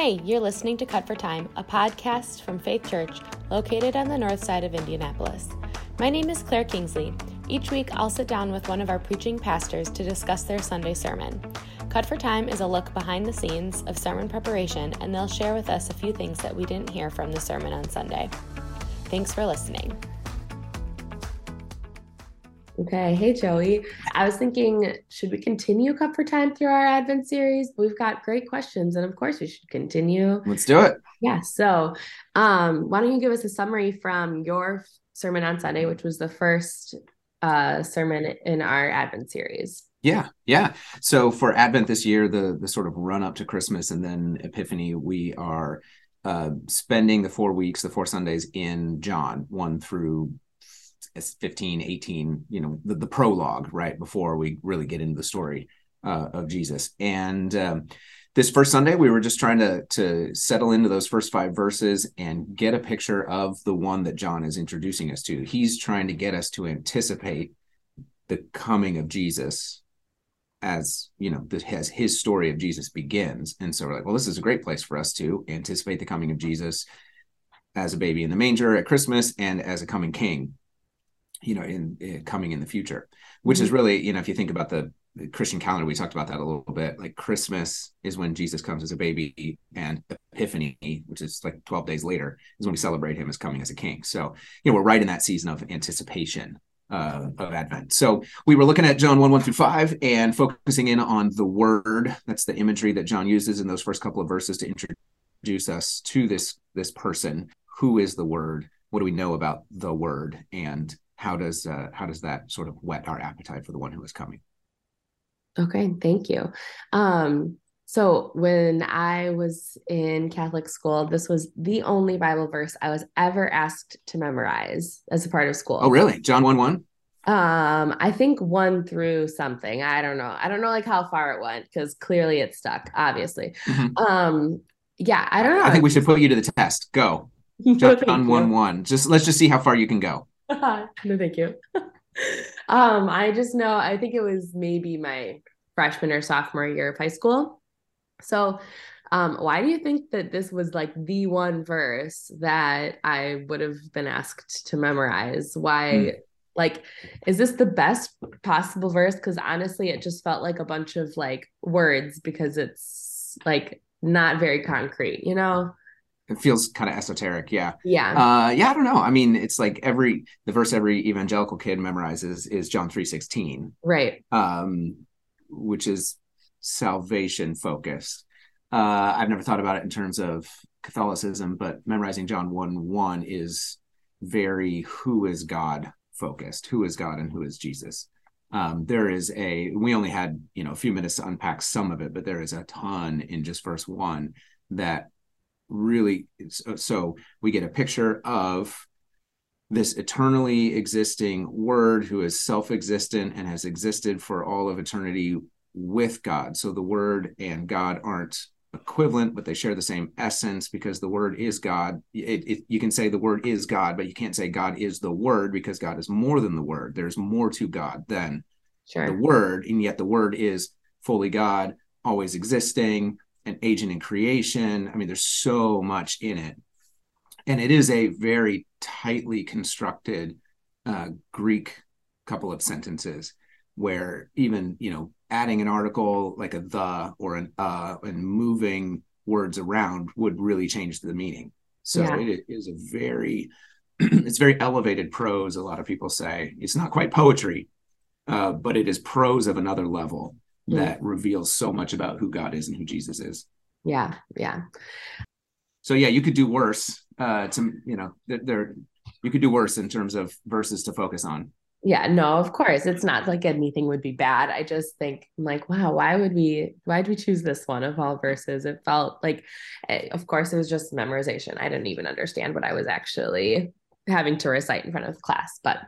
Hey, you're listening to Cut for Time, a podcast from Faith Church located on the north side of Indianapolis. My name is Claire Kingsley. Each week, I'll sit down with one of our preaching pastors to discuss their Sunday sermon. Cut for Time is a look behind the scenes of sermon preparation, and they'll share with us a few things that we didn't hear from the sermon on Sunday. Thanks for listening. Okay. Hey, Joey. I was thinking, should we continue Cut for Time through our Advent series? We've got great questions, and of course, we should continue. Let's do it. Yeah. So, um, why don't you give us a summary from your sermon on Sunday, which was the first uh, sermon in our Advent series? Yeah, yeah. So for Advent this year, the the sort of run up to Christmas and then Epiphany, we are uh, spending the four weeks, the four Sundays in John, one through 15 18 you know the, the prologue right before we really get into the story uh, of jesus. And um, this first sunday we were just trying to to settle into those first five verses and get a picture of the one that john is introducing us to. He's trying to get us to anticipate the coming of jesus as you know as his story of jesus begins. And so we're like well this is a great place for us to anticipate the coming of jesus as a baby in the manger at christmas and as a coming king you know in, in coming in the future which mm-hmm. is really you know if you think about the, the, christian calendar we talked about that a little bit like christmas is when jesus comes as a baby and epiphany which is like 12 days later is when we celebrate him as coming as a king so you know we're right in that season of anticipation uh, of Advent. So we were looking at John 1 1 through 5 and focusing in on the word. That's the imagery that John uses in those first couple of verses to introduce us to this, this person. Who is the word? What do we know about the word? And how does uh, how does that sort of whet our appetite for the one who is coming? Okay thank you. Um so when i was in catholic school this was the only bible verse i was ever asked to memorize as a part of school. Oh really? John 1 1 um i think one through something. I don't know. I don't know like how far it went because clearly it stuck obviously. Mm-hmm. um yeah i don't know. i think we should put you to the test. Go. John 1 1 just let's just see how far you can go no, thank you. um, I just know, I think it was maybe my freshman or sophomore year of high school. So, um, why do you think that this was like the one verse that I would have been asked to memorize? Why, mm. like, is this the best possible verse? Because honestly, it just felt like a bunch of like words because it's like not very concrete, you know? It feels kind of esoteric yeah. Yeah. Uh yeah i don't know. I mean it's like every the verse every evangelical kid memorizes is john 316 right. Um which is salvation focused. Uh i've never thought about it in terms of catholicism but memorizing john 1 1 is very who is god focused who is god and who is jesus. Um, there is a we only had you know a few minutes to unpack some of it but there is a ton in just verse one that really uh, so we get a picture of this eternally existing word who is self-existent and has existed for all of eternity with God. So the word and God aren't equivalent, but they share the same essence because the word is God. It, it, you can say the word is God, but you can't say God is the word because God is more than the word. There's more to God than sure. the word, and yet the word is fully God, always existing, an agent in creation. I mean, there's so much in it. And it is a very tightly constructed uh, Greek couple of sentences where even, you know, adding an article like a the or an uh and moving words around would really change the meaning. So yeah. it is a very, it's very elevated prose. A lot of people say it's not quite poetry, uh, but it is prose of another level. That reveals so much about who God is and who Jesus is. Yeah, yeah. So yeah, you could do worse. Uh, to you know, there you could do worse in terms of verses to focus on. Yeah, no, of course. It's not like anything would be bad. I just think I'm like, wow, why would we why did we choose this one of all verses? It felt like eh, of course it was just memorization. I didn't even understand what I was actually having to recite in front of class. But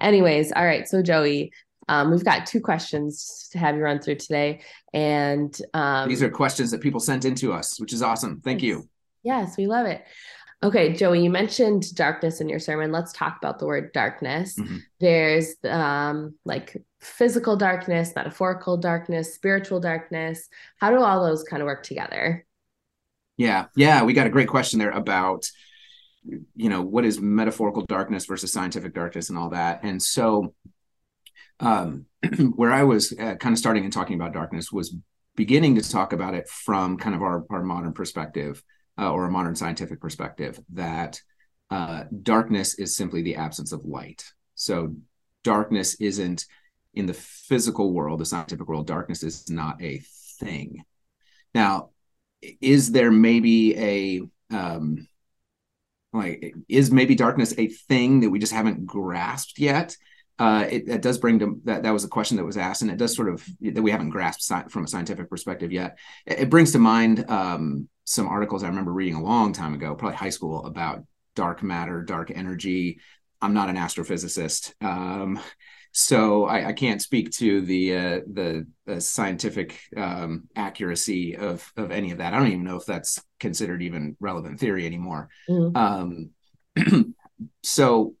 anyways, all right. So Joey, um, we've got two questions to have you run through today. And um, these are questions that people sent into us, which is awesome. Thank yes. you. Yes, we love it. Okay, Joey, you mentioned darkness in your sermon. Let's talk about the word darkness. Mm-hmm. There's um, like physical darkness, metaphorical darkness, spiritual darkness. How do all those kind of work together? Yeah, yeah, we got a great question there about you know what is metaphorical darkness versus scientific darkness and all that. And so, um, where I was uh, kind of starting and talking about darkness was beginning to talk about it from kind of our our modern perspective uh, or a modern scientific perspective that uh, darkness is simply the absence of light. So darkness isn't in the physical world, the scientific world. Darkness is not a thing. Now, is there maybe a um like is maybe darkness a thing that we just haven't grasped yet uh it, it does bring to that that was a question that was asked and it does sort of that we haven't grasped sci- from a scientific perspective yet it, it brings to mind um some articles i remember reading a long time ago probably high school about dark matter dark energy i'm not an astrophysicist um so I, I, can't speak to the uh, the, the, scientific um, accuracy of of any of that. I don't even know if that's considered even relevant theory anymore. Mm. Um, so,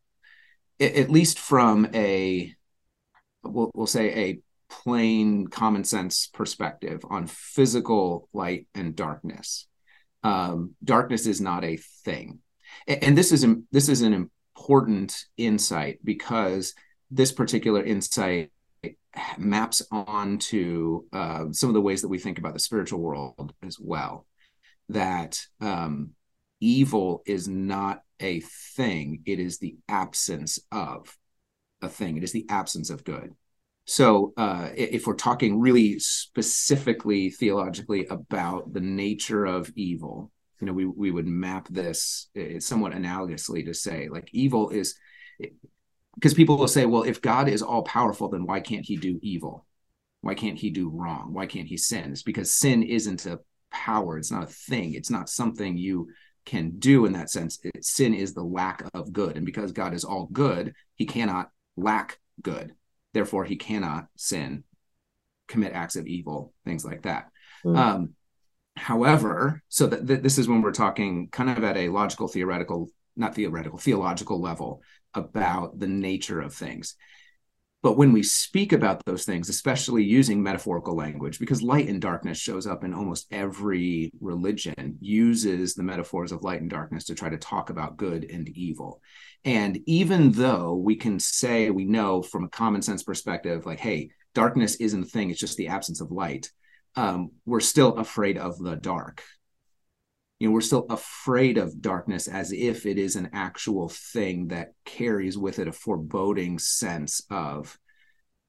at least from a we'll, we'll say a plain common sense perspective on physical light and darkness, um, darkness is not a thing, and, this is this is an important insight because this particular insight maps onto uh, some of the ways that we think about the spiritual world as well. That um, evil is not a thing, it is the absence of a thing, it is the absence of good. So, uh, if we're talking really specifically theologically about the nature of evil, you know, we, we would map this somewhat analogously to say, like, evil is because people will say, well, if God is all powerful, then why can't he do evil? Why can't he do wrong? Why can't he sin? It's because sin isn't a power, it's not a thing, it's not something you can do in that sense. It, sin is the lack of good. And because God is all good, he cannot lack good. Therefore, he cannot sin, commit acts of evil, things like that. Mm. Um, however, so that th- this is when we're talking kind of at a logical, theoretical, not theoretical, theological level about the nature of things. But when we speak about those things, especially using metaphorical language, because light and darkness shows up in almost every religion, uses the metaphors of light and darkness to try to talk about good and evil. And even though we can say we know from a common sense perspective, like, hey, darkness isn't a thing, it's just the absence of light, um, we're still afraid of the dark you know we're still afraid of darkness as if it is an actual thing that carries with it a foreboding sense of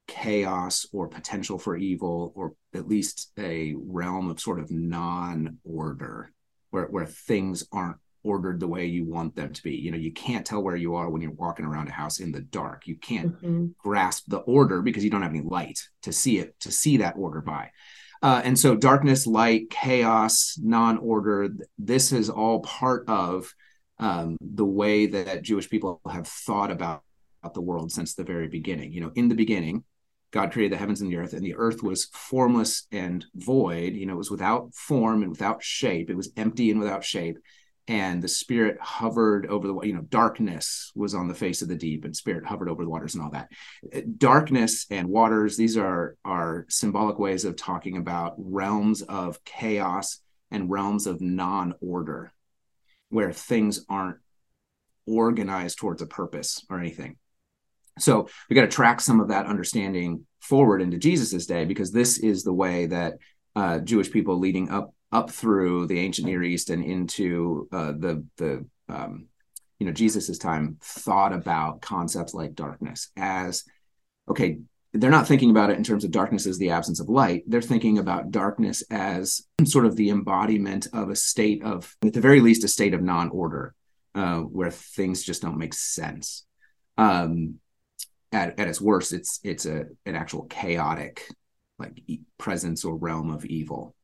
chaos or potential for evil or at least a realm of sort of non-order where, where things aren't ordered the way you want them to be. You know you can't tell where you are when you're walking around a house in the dark. You can't mm-hmm. grasp the order because you don't have any light to see it to see that order by uh, and so, darkness, light, chaos, non order, this is all part of um, the way that Jewish people have thought about, about the world since the very beginning. You know, in the beginning, God created the heavens and the earth, and the earth was formless and void. You know, it was without form and without shape, it was empty and without shape and the spirit hovered over the you know darkness was on the face of the deep and spirit hovered over the waters and all that. Darkness and waters these are are symbolic ways of talking about realms of chaos and realms of non-order where things aren't organized towards a purpose or anything. So we got to track some of that understanding forward into jesus's day because this is the way that uh, jewish people leading up up through the ancient Near East and into uh, the the um, you know Jesus's time thought about concepts like darkness as okay they're not thinking about it in terms of darkness as the absence of light. They're thinking about darkness as sort of the embodiment of a state of at the very least a state of non-order uh, where things just don't make sense. Um, at, at its worst it's it's a an actual chaotic like presence or realm of evil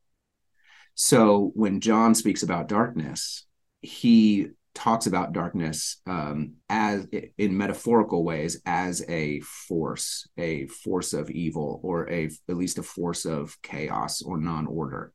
so when John speaks about darkness, he talks about darkness um, as in metaphorical ways as a force, a force of evil, or a at least a force of chaos or non-order.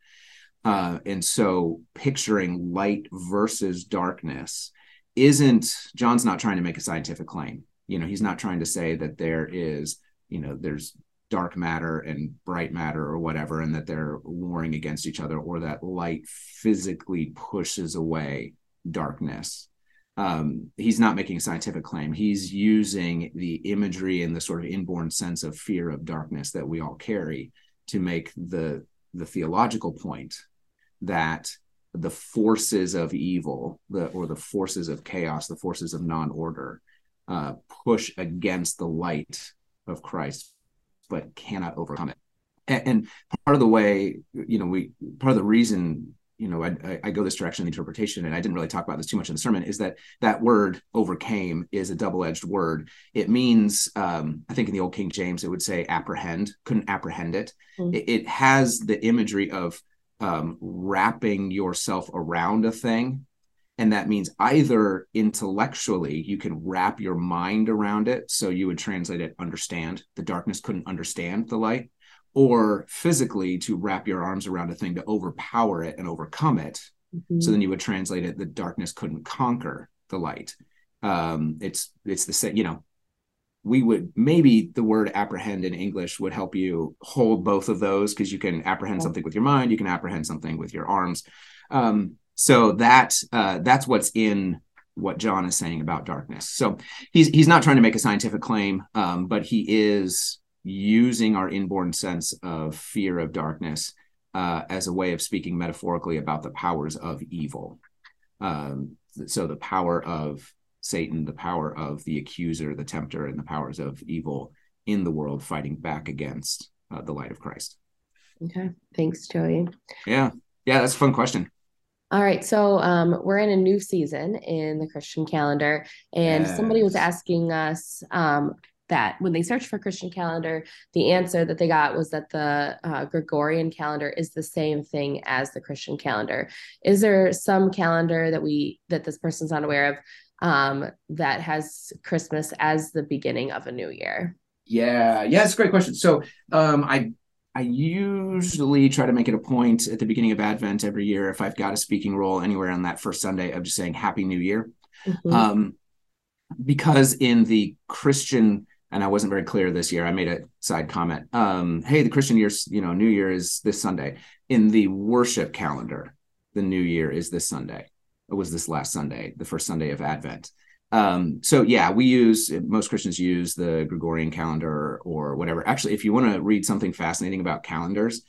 Uh, and so picturing light versus darkness isn't John's not trying to make a scientific claim. You know, he's not trying to say that there is, you know, there's dark matter and bright matter or whatever, and that they're warring against each other, or that light physically pushes away darkness. Um, he's not making a scientific claim. He's using the imagery and the sort of inborn sense of fear of darkness that we all carry to make the the theological point that the forces of evil, the or the forces of chaos, the forces of non-order, uh, push against the light of Christ, but cannot overcome it. And, and, part of the way, you know, we part of the reason, you know, I, I go this direction in the interpretation, and I didn't really talk about this too much in the sermon, is that that word "overcame" is a double-edged word. It means, um, I think in the Old King James, it would say apprehend, couldn't apprehend it. Mm-hmm. it. It has the imagery of um, wrapping yourself around a thing and that means either intellectually you can wrap your mind around it so you would translate it understand the darkness couldn't understand the light or physically to wrap your arms around a thing to overpower it and overcome it. Mm-hmm. so then you would translate it the darkness couldn't conquer the light. Um, it's it's the same you know we would maybe the word apprehend in english would help you hold both of those because you can apprehend something with your mind you can apprehend something with your arms. Um, so that uh, that's what's in what John is saying about darkness. So he's he's not trying to make a scientific claim, um, but he is using our inborn sense of fear of darkness uh, as a way of speaking metaphorically about the powers of evil. Um, so the power of Satan, the power of the accuser, the tempter, and the powers of evil in the world fighting back against uh, the light of Christ. Okay, thanks, Joey. Yeah, yeah, that's a fun question. All right, so um, we're in a new season in the Christian calendar, and yes. somebody was asking us um, that when they searched for Christian calendar, the answer that they got was that the uh, Gregorian calendar is the same thing as the Christian calendar. Is there some calendar that we that this person's not aware of um, that has Christmas as the beginning of a new year? Yeah, yeah, it's a great question. So um, I I usually try to make it a point at the beginning of Advent every year, if I've got a speaking role anywhere on that first Sunday, of just saying Happy New Year. Mm-hmm. Um, because in the Christian, and I wasn't very clear this year, I made a side comment. Um, hey, the Christian year's, you know, New Year is this Sunday. In the worship calendar, the New Year is this Sunday. It was this last Sunday, the first Sunday of Advent. Um, so yeah, we use most Christians use the Gregorian calendar or whatever. Actually, if you want to read something fascinating about calendars,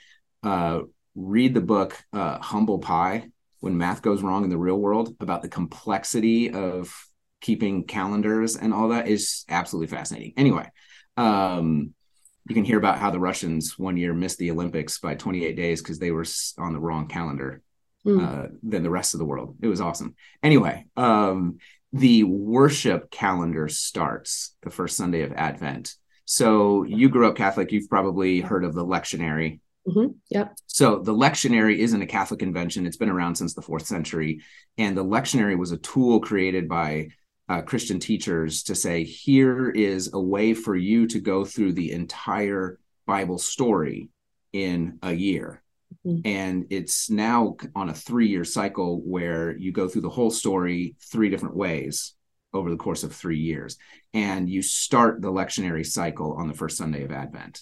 uh, read the book uh, Humble Pi when math goes wrong in the real world about the complexity of keeping calendars and all that is absolutely fascinating. Anyway, um, you can hear about how the Russians one year missed the Olympics by 28 days because they were on the wrong calendar mm. uh, than the rest of the world. It was awesome. Anyway, um, the worship calendar starts the first Sunday of Advent. So you grew up Catholic, you've probably heard of the lectionary. Mm-hmm. Yep. So the lectionary isn't a Catholic invention. It's been around since the fourth century. And the lectionary was a tool created by uh, Christian teachers to say, here is a way for you to go through the entire Bible story in a year. Mm-hmm. And it's now on a three year cycle where you go through the whole story three different ways over the course of three years. And you start the lectionary cycle on the first Sunday of Advent.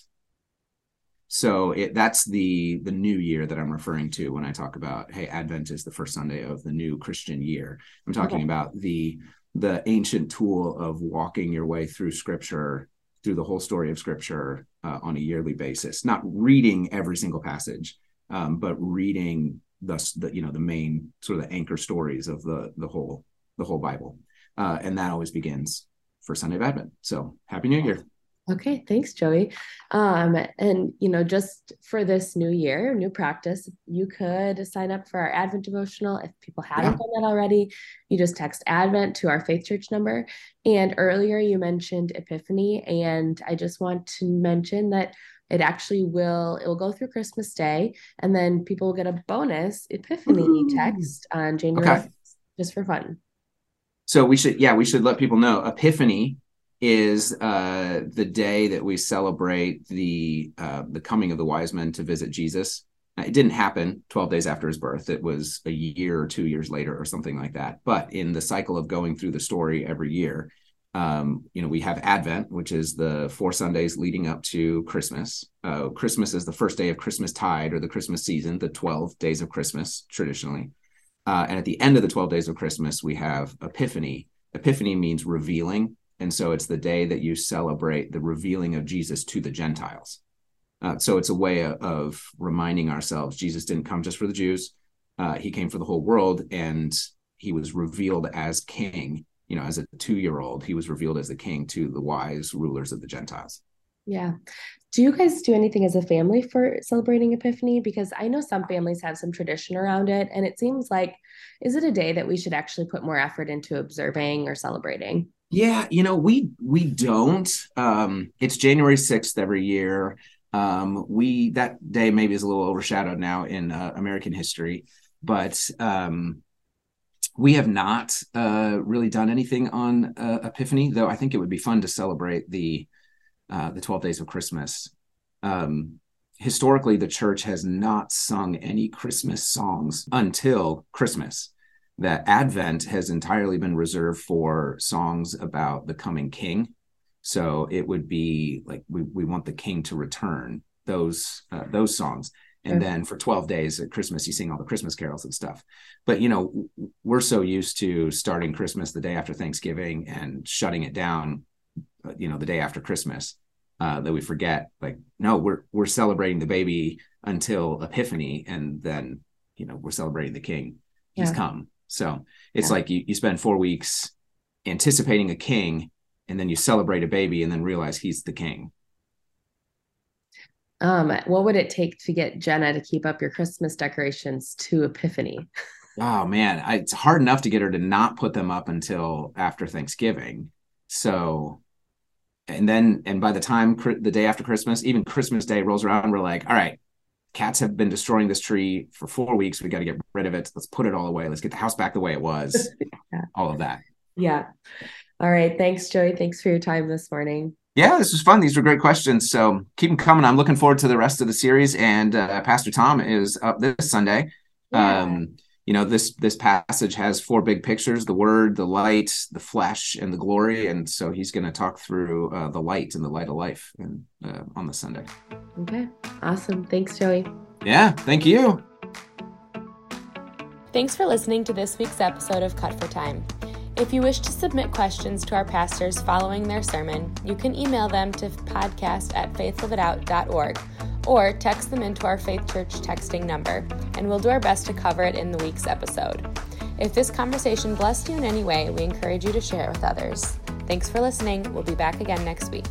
So it, that's the the new year that I'm referring to when I talk about hey Advent is the first Sunday of the new Christian year. I'm talking okay. about the the ancient tool of walking your way through Scripture through the whole story of Scripture uh, on a yearly basis, not reading every single passage, um, but reading the, the you know the main sort of the anchor stories of the the whole the whole Bible, uh, and that always begins for Sunday of Advent. So happy New Year! Okay, thanks, Joey. Um, and you know, just for this new year, new practice, you could sign up for our Advent devotional. If people haven't yeah. done that already, you just text Advent to our Faith Church number. And earlier you mentioned Epiphany, and I just want to mention that it actually will it will go through christmas day and then people will get a bonus epiphany Ooh. text on january okay. just for fun. So we should yeah we should let people know. Epiphany is uh, the day that we celebrate the uh, the coming of the wise men to visit jesus. It didn't happen 12 days after his birth. It was a year or two years later or something like that. But in the cycle of going through the story every year um, you know, we have Advent, which is the four Sundays leading up to Christmas. Uh, Christmas is the first day of Christmas tide or the Christmas season, the 12 days of Christmas traditionally. Uh, and at the end of the 12 days of Christmas, we have Epiphany. Epiphany means revealing. And so it's the day that you celebrate the revealing of Jesus to the Gentiles. Uh, so it's a way of, of, reminding ourselves Jesus didn't come just for the Jews, uh, he came for the whole world, and he was revealed as king you know, as a two year old, he was revealed as the king to the wise rulers of the Gentiles. Yeah. Do you guys do anything as a family for celebrating Epiphany? Because I know some families have some tradition around it. And it seems like, is it a day that we should actually put more effort into observing or celebrating? Yeah, you know, we we don't. Um, it's January 6th every year. Um, we that day maybe is a little overshadowed now in uh, American history, but um, we have not uh, really done anything on uh, Epiphany, though I think it would be fun to celebrate the uh, the twelve days of Christmas. Um, historically, the church has not sung any Christmas songs until Christmas. That Advent has entirely been reserved for songs about the coming King. So it would be like we we want the King to return. Those uh, those songs and then for 12 days at christmas you sing all the christmas carols and stuff. But you know we're so used to starting christmas the day after thanksgiving and shutting it down uh, you know the day after christmas uh, that we forget like no we're we're celebrating the baby until epiphany and then you know we're celebrating the king. He's yeah. come. So it's yeah. like you, you spend four weeks anticipating a king and then you celebrate a baby and then realize he's the king um, what would it take to get Jenna to keep up your Christmas decorations to Epiphany? Oh man, I, it's hard enough to get her to not put them up until after Thanksgiving. So, and then, and by the time the day after Christmas, even Christmas Day rolls around, we're like, all right, cats have been destroying this tree for four weeks. We got to get rid of it. Let's put it all away. Let's get the house back the way it was. yeah. All of that. Yeah. All right. Thanks, Joey. Thanks for your time this morning. Yeah, this was fun. These were great questions. So keep them coming. I'm looking forward to the rest of the series. And uh, Pastor Tom is up this Sunday. Yeah. Um, you know, this this passage has four big pictures: the Word, the light, the flesh, and the glory. And so he's going to talk through uh, the light and the light of life and, uh, on the Sunday. Okay, awesome. Thanks, Joey. Yeah, thank you. Thanks for listening to this week's episode of Cut for Time. If you wish to submit questions to our pastors following their sermon, you can email them to podcast at faithliveitout.org or text them into our Faith Church texting number, and we'll do our best to cover it in the week's episode. If this conversation blessed you in any way, we encourage you to share it with others. Thanks for listening. We'll be back again next week.